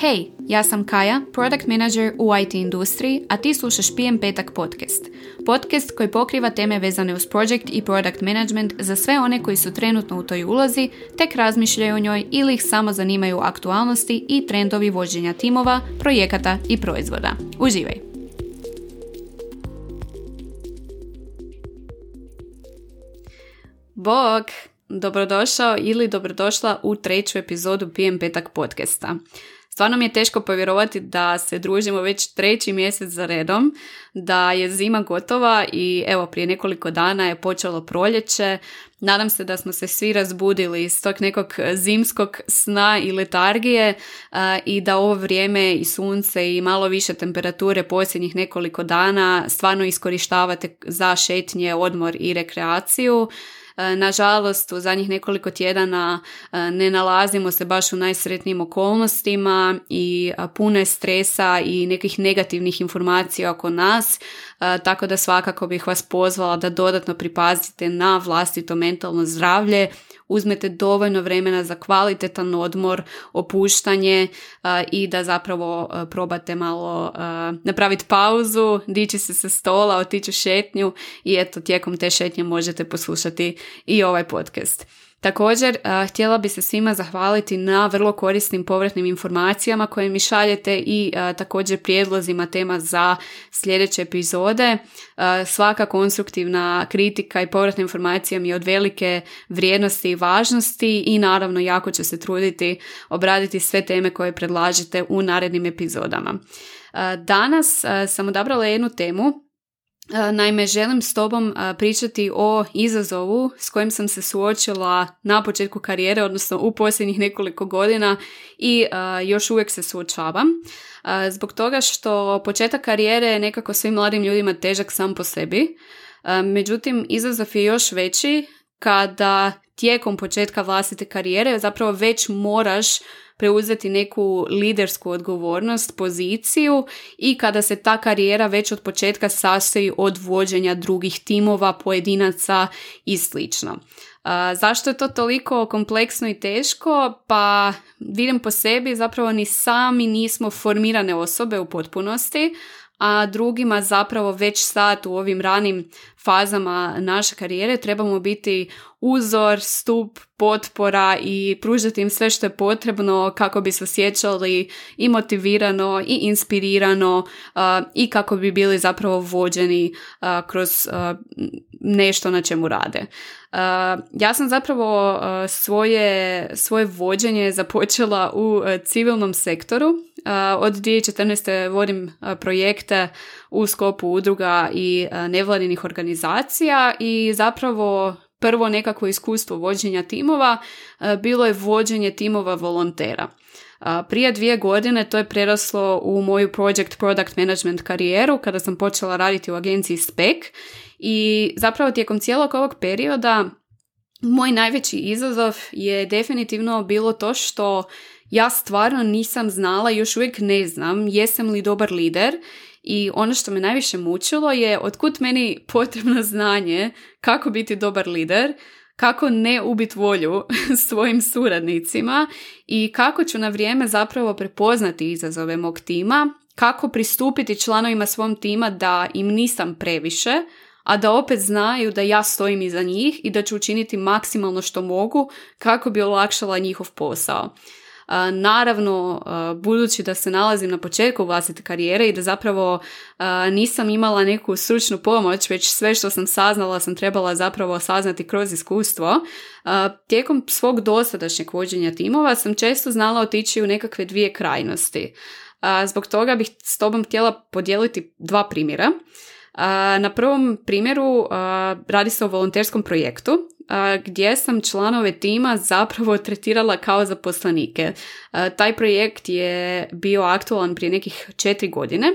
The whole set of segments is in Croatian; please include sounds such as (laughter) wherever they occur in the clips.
Hej, ja sam Kaja, product manager u IT industriji, a ti slušaš PM Petak podcast. Podcast koji pokriva teme vezane uz project i product management za sve one koji su trenutno u toj ulozi, tek razmišljaju o njoj ili ih samo zanimaju aktualnosti i trendovi vođenja timova, projekata i proizvoda. Uživaj! Bog! Dobrodošao ili dobrodošla u treću epizodu PM Petak podcasta. Stvarno mi je teško povjerovati da se družimo već treći mjesec za redom, da je zima gotova i evo prije nekoliko dana je počelo proljeće. Nadam se da smo se svi razbudili iz tog nekog zimskog sna i letargije i da ovo vrijeme i sunce i malo više temperature posljednjih nekoliko dana stvarno iskorištavate za šetnje, odmor i rekreaciju. E, nažalost, u zadnjih nekoliko tjedana e, ne nalazimo se baš u najsretnijim okolnostima i puno je stresa i nekih negativnih informacija oko nas, e, tako da svakako bih vas pozvala da dodatno pripazite na vlastito mentalno zdravlje uzmete dovoljno vremena za kvalitetan odmor, opuštanje i da zapravo probate malo napraviti pauzu, dići se sa stola, otići u šetnju i eto tijekom te šetnje možete poslušati i ovaj podcast. Također, htjela bi se svima zahvaliti na vrlo korisnim povratnim informacijama koje mi šaljete i također prijedlozima tema za sljedeće epizode. Svaka konstruktivna kritika i povratna informacija mi je od velike vrijednosti i važnosti i naravno jako ću se truditi obraditi sve teme koje predlažete u narednim epizodama. Danas sam odabrala jednu temu Naime, želim s tobom pričati o izazovu s kojim sam se suočila na početku karijere, odnosno u posljednjih nekoliko godina i još uvijek se suočavam. Zbog toga što početak karijere je nekako svim mladim ljudima težak sam po sebi. Međutim, izazov je još veći kada tijekom početka vlastite karijere zapravo već moraš preuzeti neku lidersku odgovornost, poziciju i kada se ta karijera već od početka sastoji od vođenja drugih timova, pojedinaca i slično. Zašto je to toliko kompleksno i teško? Pa vidim po sebi, zapravo ni sami nismo formirane osobe u potpunosti, a drugima zapravo već sad u ovim ranim fazama naše karijere trebamo biti uzor, stup, potpora i pružati im sve što je potrebno kako bi se osjećali i motivirano i inspirirano i kako bi bili zapravo vođeni kroz nešto na čemu rade. Ja sam zapravo svoje, svoje vođenje započela u civilnom sektoru. Od 2014. vodim projekte u skopu udruga i nevladinih organizacija i zapravo prvo nekakvo iskustvo vođenja timova bilo je vođenje timova volontera. Prije dvije godine to je preraslo u moju project product management karijeru kada sam počela raditi u agenciji SPEC i zapravo tijekom cijelog ovog perioda moj najveći izazov je definitivno bilo to što ja stvarno nisam znala, još uvijek ne znam jesam li dobar lider i ono što me najviše mučilo je otkud meni potrebno znanje kako biti dobar lider, kako ne ubiti volju (laughs) svojim suradnicima i kako ću na vrijeme zapravo prepoznati izazove mog tima, kako pristupiti članovima svom tima da im nisam previše, a da opet znaju da ja stojim iza njih i da ću učiniti maksimalno što mogu kako bi olakšala njihov posao. Naravno, budući da se nalazim na početku vlastite karijere i da zapravo nisam imala neku stručnu pomoć, već sve što sam saznala sam trebala zapravo saznati kroz iskustvo, tijekom svog dosadašnjeg vođenja timova sam često znala otići u nekakve dvije krajnosti. Zbog toga bih s tobom htjela podijeliti dva primjera. Na prvom primjeru radi se o volonterskom projektu gdje sam članove tima zapravo (laughs) tretirala kao zaposlenike. Taj projekt je bio aktualan prije nekih četiri godine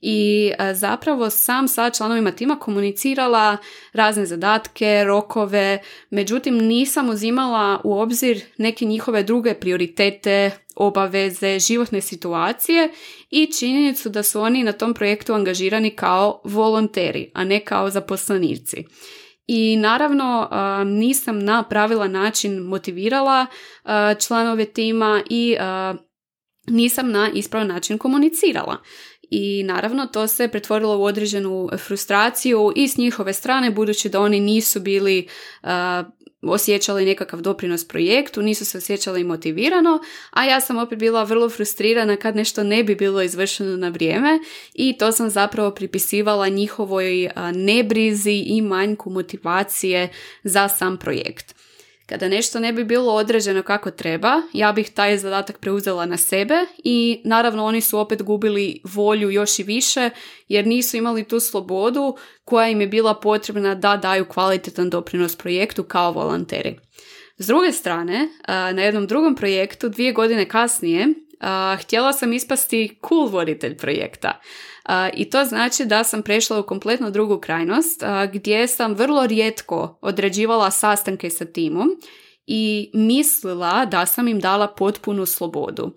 i zapravo sam sa članovima tima komunicirala razne zadatke, rokove, međutim nisam uzimala u obzir neke njihove druge prioritete, obaveze, životne situacije i činjenicu da su oni na tom projektu angažirani kao volonteri, a ne kao zaposlenici. I naravno nisam na pravilan način motivirala članove tima i nisam na ispravan način komunicirala. I naravno to se pretvorilo u određenu frustraciju i s njihove strane budući da oni nisu bili osjećali nekakav doprinos projektu, nisu se osjećali motivirano, a ja sam opet bila vrlo frustrirana kad nešto ne bi bilo izvršeno na vrijeme i to sam zapravo pripisivala njihovoj nebrizi i manjku motivacije za sam projekt. Kada nešto ne bi bilo određeno kako treba, ja bih taj zadatak preuzela na sebe i naravno oni su opet gubili volju još i više jer nisu imali tu slobodu koja im je bila potrebna da daju kvalitetan doprinos projektu kao volonteri. S druge strane, na jednom drugom projektu dvije godine kasnije htjela sam ispasti cool voditelj projekta. I to znači da sam prešla u kompletno drugu krajnost gdje sam vrlo rijetko određivala sastanke sa timom i mislila da sam im dala potpunu slobodu.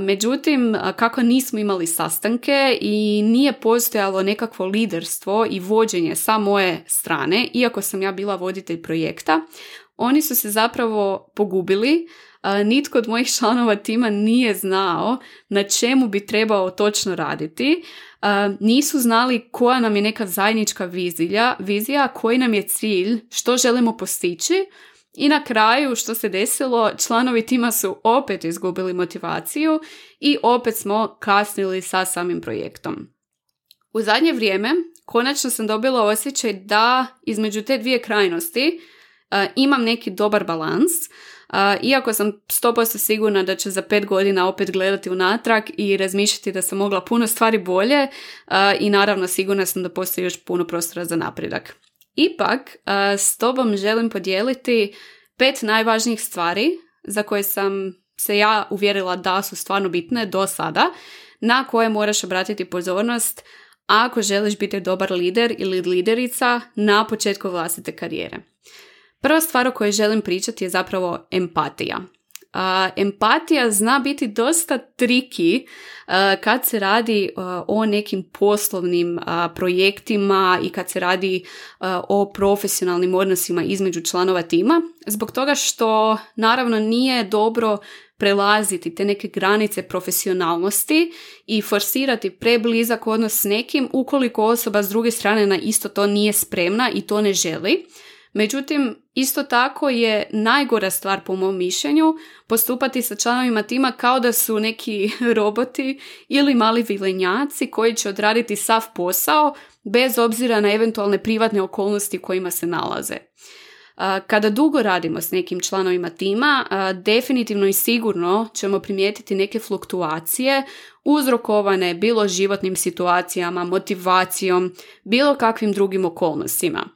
Međutim, kako nismo imali sastanke i nije postojalo nekakvo liderstvo i vođenje sa moje strane, iako sam ja bila voditelj projekta, oni su se zapravo pogubili, nitko od mojih članova tima nije znao na čemu bi trebao točno raditi, nisu znali koja nam je neka zajednička vizija, vizija, koji nam je cilj, što želimo postići i na kraju što se desilo, članovi tima su opet izgubili motivaciju i opet smo kasnili sa samim projektom. U zadnje vrijeme konačno sam dobila osjećaj da između te dvije krajnosti imam neki dobar balans, iako sam 100% sigurna da će za pet godina opet gledati unatrag i razmišljati da sam mogla puno stvari bolje i naravno sigurna sam da postoji još puno prostora za napredak. Ipak, s tobom želim podijeliti pet najvažnijih stvari za koje sam se ja uvjerila da su stvarno bitne do sada, na koje moraš obratiti pozornost ako želiš biti dobar lider ili liderica na početku vlastite karijere. Prva stvar o kojoj želim pričati je zapravo empatija. empatija zna biti dosta triki kad se radi o nekim poslovnim projektima i kad se radi o profesionalnim odnosima između članova tima, zbog toga što naravno nije dobro prelaziti te neke granice profesionalnosti i forsirati preblizak odnos s nekim ukoliko osoba s druge strane na isto to nije spremna i to ne želi. Međutim, isto tako je najgora stvar po mom mišljenju postupati sa članovima tima kao da su neki (laughs) roboti ili mali vilenjaci koji će odraditi sav posao bez obzira na eventualne privatne okolnosti u kojima se nalaze. Kada dugo radimo s nekim članovima tima, definitivno i sigurno ćemo primijetiti neke fluktuacije uzrokovane bilo životnim situacijama, motivacijom, bilo kakvim drugim okolnostima.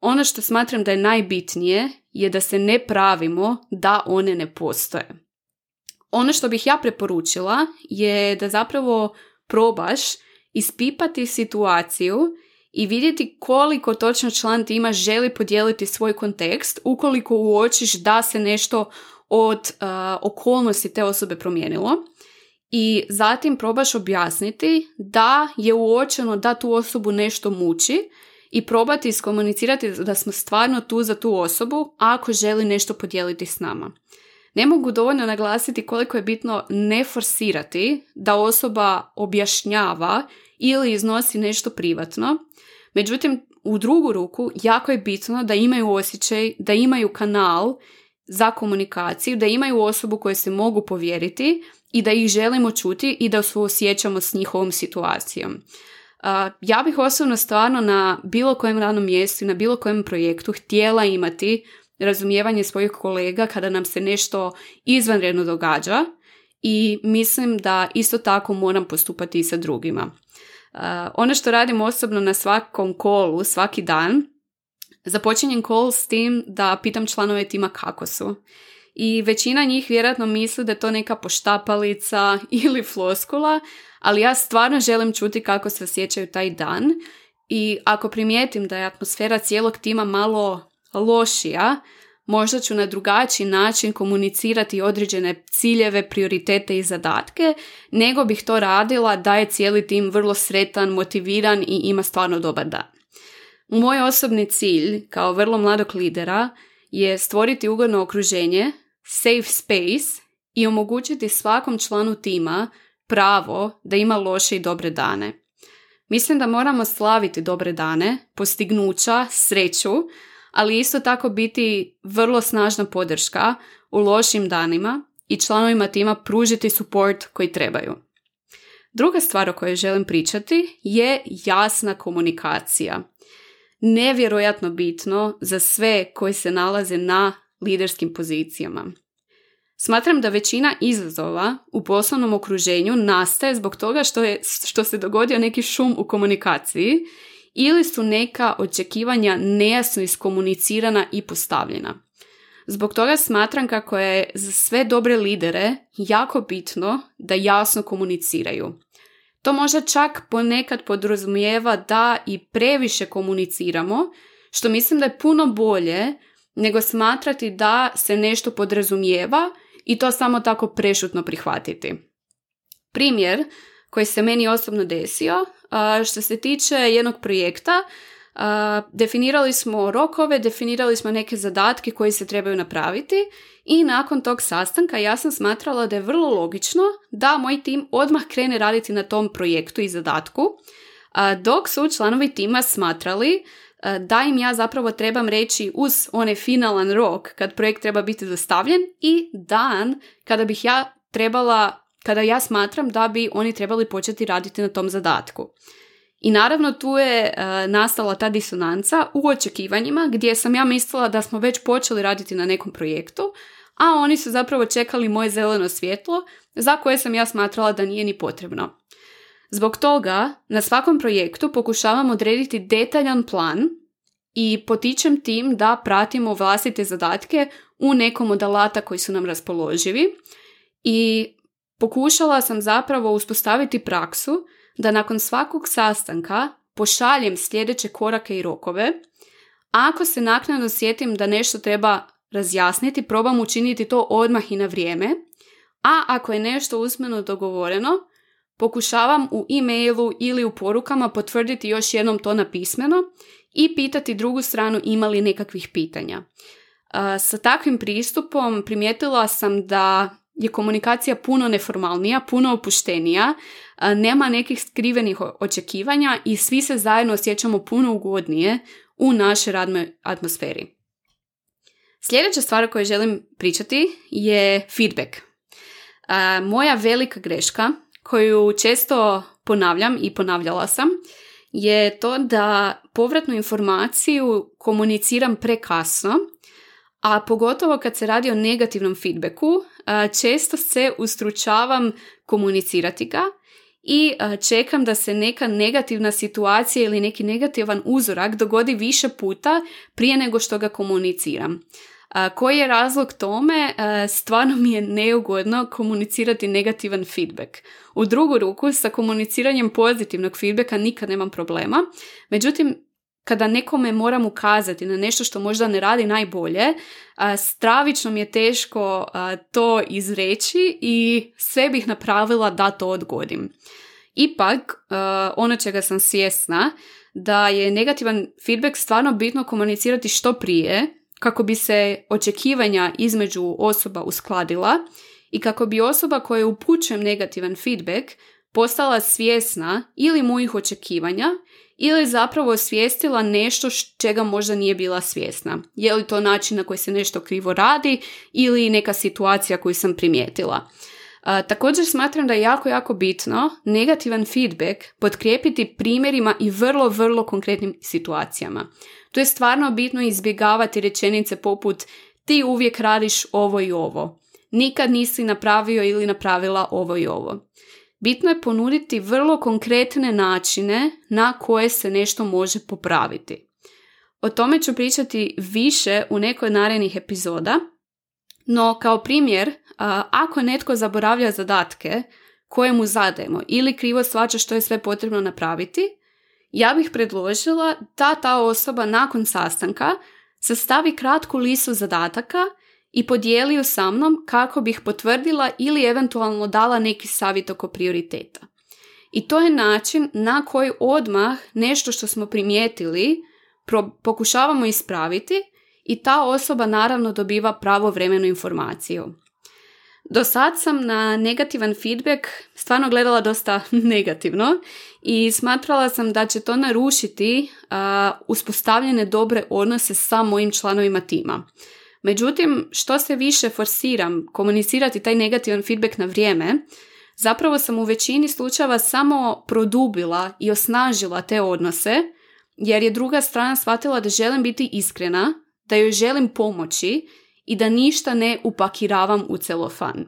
Ono što smatram da je najbitnije je da se ne pravimo da one ne postoje. Ono što bih ja preporučila je da zapravo probaš ispipati situaciju i vidjeti koliko točno član tima želi podijeliti svoj kontekst ukoliko uočiš da se nešto od uh, okolnosti te osobe promijenilo i zatim probaš objasniti da je uočeno da tu osobu nešto muči i probati iskomunicirati da smo stvarno tu za tu osobu ako želi nešto podijeliti s nama. Ne mogu dovoljno naglasiti koliko je bitno ne forsirati da osoba objašnjava ili iznosi nešto privatno. Međutim, u drugu ruku jako je bitno da imaju osjećaj, da imaju kanal za komunikaciju, da imaju osobu koju se mogu povjeriti i da ih želimo čuti i da se osjećamo s njihovom situacijom ja bih osobno stvarno na bilo kojem radnom mjestu i na bilo kojem projektu htjela imati razumijevanje svojih kolega kada nam se nešto izvanredno događa i mislim da isto tako moram postupati i sa drugima. ono što radim osobno na svakom kolu, svaki dan, započinjem kol s tim da pitam članove tima kako su. I većina njih vjerojatno misli da je to neka poštapalica (laughs) ili floskula, ali ja stvarno želim čuti kako se osjećaju taj dan i ako primijetim da je atmosfera cijelog tima malo lošija, možda ću na drugačiji način komunicirati određene ciljeve, prioritete i zadatke, nego bih to radila da je cijeli tim vrlo sretan, motiviran i ima stvarno dobar dan. Moj osobni cilj kao vrlo mladog lidera je stvoriti ugodno okruženje, safe space i omogućiti svakom članu tima pravo da ima loše i dobre dane. Mislim da moramo slaviti dobre dane, postignuća, sreću, ali isto tako biti vrlo snažna podrška u lošim danima i članovima tima pružiti support koji trebaju. Druga stvar o kojoj želim pričati je jasna komunikacija. Nevjerojatno bitno za sve koji se nalaze na liderskim pozicijama. Smatram da većina izazova u poslovnom okruženju nastaje zbog toga što, je, što se dogodio neki šum u komunikaciji ili su neka očekivanja nejasno iskomunicirana i postavljena. Zbog toga smatram kako je za sve dobre lidere jako bitno da jasno komuniciraju. To možda čak ponekad podrazumijeva da i previše komuniciramo, što mislim da je puno bolje nego smatrati da se nešto podrazumijeva i to samo tako prešutno prihvatiti. Primjer koji se meni osobno desio, što se tiče jednog projekta, definirali smo rokove, definirali smo neke zadatke koji se trebaju napraviti i nakon tog sastanka ja sam smatrala da je vrlo logično da moj tim odmah krene raditi na tom projektu i zadatku, dok su članovi tima smatrali da im ja zapravo trebam reći uz onaj finalan rok kad projekt treba biti dostavljen i dan kada bih ja trebala, kada ja smatram da bi oni trebali početi raditi na tom zadatku. I naravno tu je nastala ta disonanca u očekivanjima gdje sam ja mislila da smo već počeli raditi na nekom projektu, a oni su zapravo čekali moje zeleno svjetlo za koje sam ja smatrala da nije ni potrebno. Zbog toga na svakom projektu pokušavam odrediti detaljan plan i potičem tim da pratimo vlastite zadatke u nekom od alata koji su nam raspoloživi i pokušala sam zapravo uspostaviti praksu da nakon svakog sastanka pošaljem sljedeće korake i rokove. Ako se naknadno sjetim da nešto treba razjasniti, probam učiniti to odmah i na vrijeme, a ako je nešto usmeno dogovoreno, pokušavam u e-mailu ili u porukama potvrditi još jednom to napismeno i pitati drugu stranu ima li nekakvih pitanja. Sa takvim pristupom primijetila sam da je komunikacija puno neformalnija, puno opuštenija, nema nekih skrivenih očekivanja i svi se zajedno osjećamo puno ugodnije u našoj radnoj atmosferi. Sljedeća stvar o kojoj želim pričati je feedback. Moja velika greška koju često ponavljam i ponavljala sam je to da povratnu informaciju komuniciram prekasno, a pogotovo kad se radi o negativnom feedbacku, često se ustručavam komunicirati ga i čekam da se neka negativna situacija ili neki negativan uzorak dogodi više puta prije nego što ga komuniciram. Koji je razlog tome? Stvarno mi je neugodno komunicirati negativan feedback. U drugu ruku, sa komuniciranjem pozitivnog feedbacka nikad nemam problema. Međutim, kada nekome moram ukazati na nešto što možda ne radi najbolje, stravično mi je teško to izreći i sve bih napravila da to odgodim. Ipak, ono čega sam svjesna, da je negativan feedback stvarno bitno komunicirati što prije, kako bi se očekivanja između osoba uskladila i kako bi osoba koja upućujem negativan feedback postala svjesna ili mojih očekivanja ili zapravo osvijestila nešto čega možda nije bila svjesna. Je li to način na koji se nešto krivo radi ili neka situacija koju sam primijetila. također smatram da je jako, jako bitno negativan feedback potkrijepiti primjerima i vrlo, vrlo konkretnim situacijama. Tu je stvarno bitno izbjegavati rečenice poput ti uvijek radiš ovo i ovo. Nikad nisi napravio ili napravila ovo i ovo. Bitno je ponuditi vrlo konkretne načine na koje se nešto može popraviti. O tome ću pričati više u nekoj narednih epizoda, no kao primjer, ako netko zaboravlja zadatke koje mu zadajemo ili krivo svača što je sve potrebno napraviti, ja bih predložila da ta osoba nakon sastanka sastavi kratku listu zadataka i podijeli ju sa mnom kako bih potvrdila ili eventualno dala neki savjet oko prioriteta. I to je način na koji odmah nešto što smo primijetili pokušavamo ispraviti i ta osoba naravno dobiva pravovremenu informaciju. Do sad sam na negativan feedback stvarno gledala dosta (laughs) negativno i smatrala sam da će to narušiti uh, uspostavljene dobre odnose sa mojim članovima tima. Međutim, što se više forsiram komunicirati taj negativan feedback na vrijeme, zapravo sam u većini slučajeva samo produbila i osnažila te odnose, jer je druga strana shvatila da želim biti iskrena, da joj želim pomoći i da ništa ne upakiravam u celofan.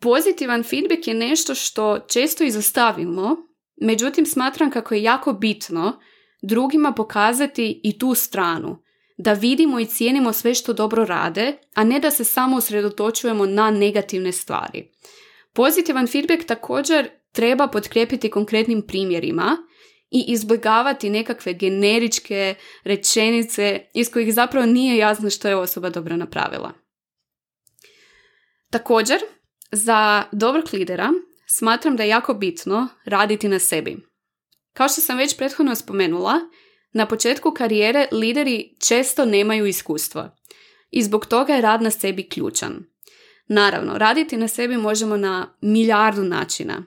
Pozitivan feedback je nešto što često izostavimo, međutim smatram kako je jako bitno drugima pokazati i tu stranu, da vidimo i cijenimo sve što dobro rade, a ne da se samo usredotočujemo na negativne stvari. Pozitivan feedback također treba potkrijepiti konkretnim primjerima i izbjegavati nekakve generičke rečenice iz kojih zapravo nije jasno što je osoba dobro napravila. Također, za dobrog lidera smatram da je jako bitno raditi na sebi. Kao što sam već prethodno spomenula, na početku karijere lideri često nemaju iskustva i zbog toga je rad na sebi ključan. Naravno, raditi na sebi možemo na milijardu načina.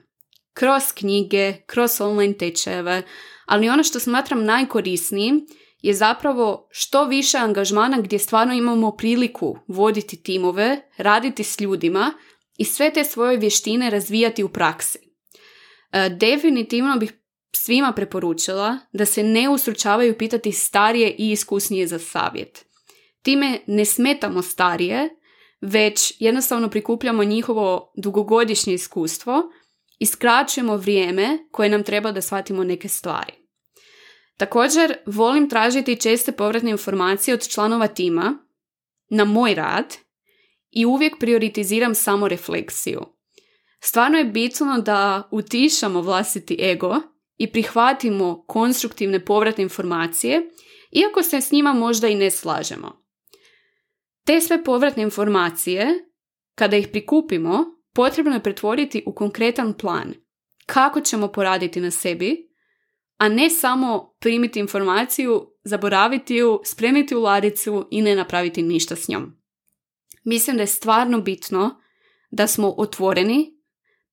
Kroz knjige, kroz online tečajeve, ali ono što smatram najkorisnijim je zapravo što više angažmana gdje stvarno imamo priliku voditi timove, raditi s ljudima i sve te svoje vještine razvijati u praksi. E, definitivno bih svima preporučila da se ne usručavaju pitati starije i iskusnije za savjet. Time ne smetamo starije, već jednostavno prikupljamo njihovo dugogodišnje iskustvo i skraćujemo vrijeme koje nam treba da shvatimo neke stvari. Također, volim tražiti česte povratne informacije od članova tima na moj rad i uvijek prioritiziram samo refleksiju. Stvarno je bitno da utišamo vlastiti ego i prihvatimo konstruktivne povratne informacije, iako se s njima možda i ne slažemo. Te sve povratne informacije, kada ih prikupimo, potrebno je pretvoriti u konkretan plan. Kako ćemo poraditi na sebi, a ne samo primiti informaciju, zaboraviti ju, spremiti u ladicu i ne napraviti ništa s njom. Mislim da je stvarno bitno da smo otvoreni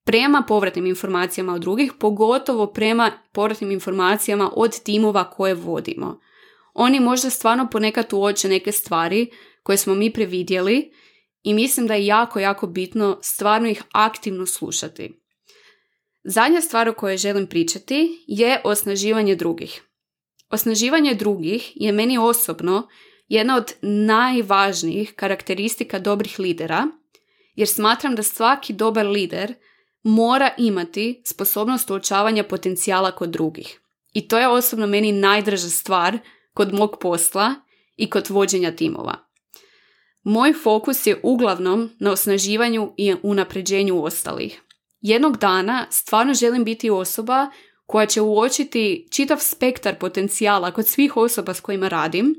prema povratnim informacijama od drugih, pogotovo prema povratnim informacijama od timova koje vodimo. Oni možda stvarno ponekad uoče neke stvari koje smo mi previdjeli i mislim da je jako, jako bitno stvarno ih aktivno slušati. Zadnja stvar o kojoj želim pričati je osnaživanje drugih. Osnaživanje drugih je meni osobno jedna od najvažnijih karakteristika dobrih lidera, jer smatram da svaki dobar lider mora imati sposobnost uočavanja potencijala kod drugih. I to je osobno meni najdraža stvar kod mog posla i kod vođenja timova. Moj fokus je uglavnom na osnaživanju i unapređenju ostalih. Jednog dana stvarno želim biti osoba koja će uočiti čitav spektar potencijala kod svih osoba s kojima radim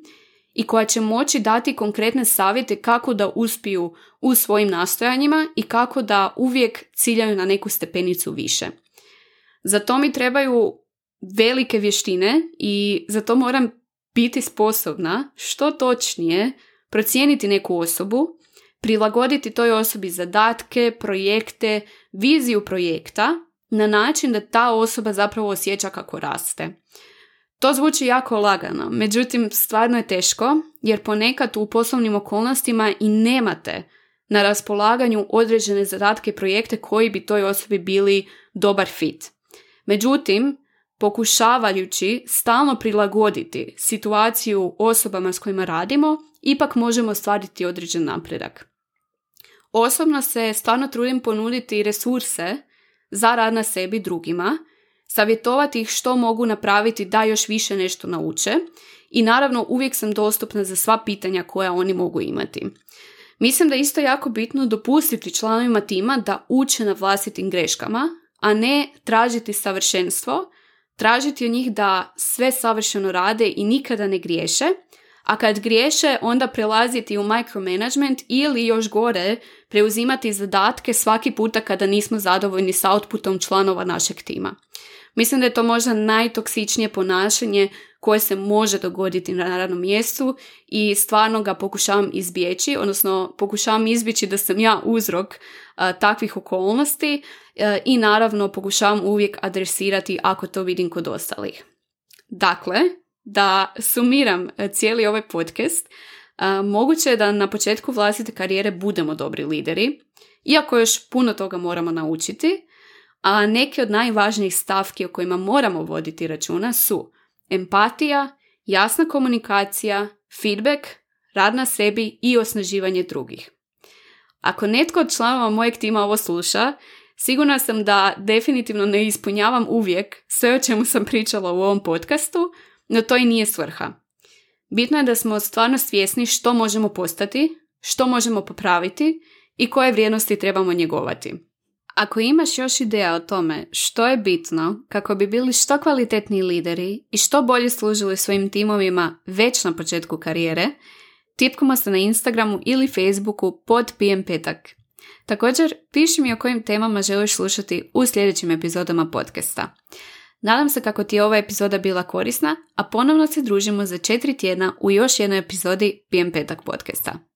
i koja će moći dati konkretne savjete kako da uspiju u svojim nastojanjima i kako da uvijek ciljaju na neku stepenicu više. Za to mi trebaju velike vještine i za to moram biti sposobna što točnije procijeniti neku osobu, prilagoditi toj osobi zadatke, projekte, viziju projekta na način da ta osoba zapravo osjeća kako raste. To zvuči jako lagano, međutim stvarno je teško jer ponekad u poslovnim okolnostima i nemate na raspolaganju određene zadatke projekte koji bi toj osobi bili dobar fit. Međutim, pokušavajući stalno prilagoditi situaciju osobama s kojima radimo, ipak možemo ostvariti određen napredak. Osobno se stvarno trudim ponuditi resurse za rad na sebi drugima, savjetovati ih što mogu napraviti da još više nešto nauče i naravno uvijek sam dostupna za sva pitanja koja oni mogu imati. Mislim da je isto jako bitno dopustiti članovima tima da uče na vlastitim greškama, a ne tražiti savršenstvo, tražiti od njih da sve savršeno rade i nikada ne griješe, a kad griješe onda prelaziti u micromanagement ili još gore preuzimati zadatke svaki puta kada nismo zadovoljni sa outputom članova našeg tima. Mislim da je to možda najtoksičnije ponašanje koje se može dogoditi na radnom mjestu i stvarno ga pokušavam izbjeći, odnosno pokušavam izbjeći da sam ja uzrok takvih okolnosti i naravno pokušavam uvijek adresirati ako to vidim kod ostalih. Dakle, da sumiram cijeli ovaj podcast, moguće je da na početku vlastite karijere budemo dobri lideri, iako još puno toga moramo naučiti, a neke od najvažnijih stavki o kojima moramo voditi računa su empatija, jasna komunikacija, feedback, rad na sebi i osnaživanje drugih. Ako netko od članova mojeg tima ovo sluša, sigurna sam da definitivno ne ispunjavam uvijek sve o čemu sam pričala u ovom podcastu, no to i nije svrha. Bitno je da smo stvarno svjesni što možemo postati, što možemo popraviti i koje vrijednosti trebamo njegovati. Ako imaš još ideja o tome što je bitno kako bi bili što kvalitetniji lideri i što bolje služili svojim timovima već na početku karijere, tipkamo se na Instagramu ili Facebooku pod PM Petak. Također, piši mi o kojim temama želiš slušati u sljedećim epizodama podcasta. Nadam se kako ti je ova epizoda bila korisna, a ponovno se družimo za četiri tjedna u još jednoj epizodi PM Petak podcasta.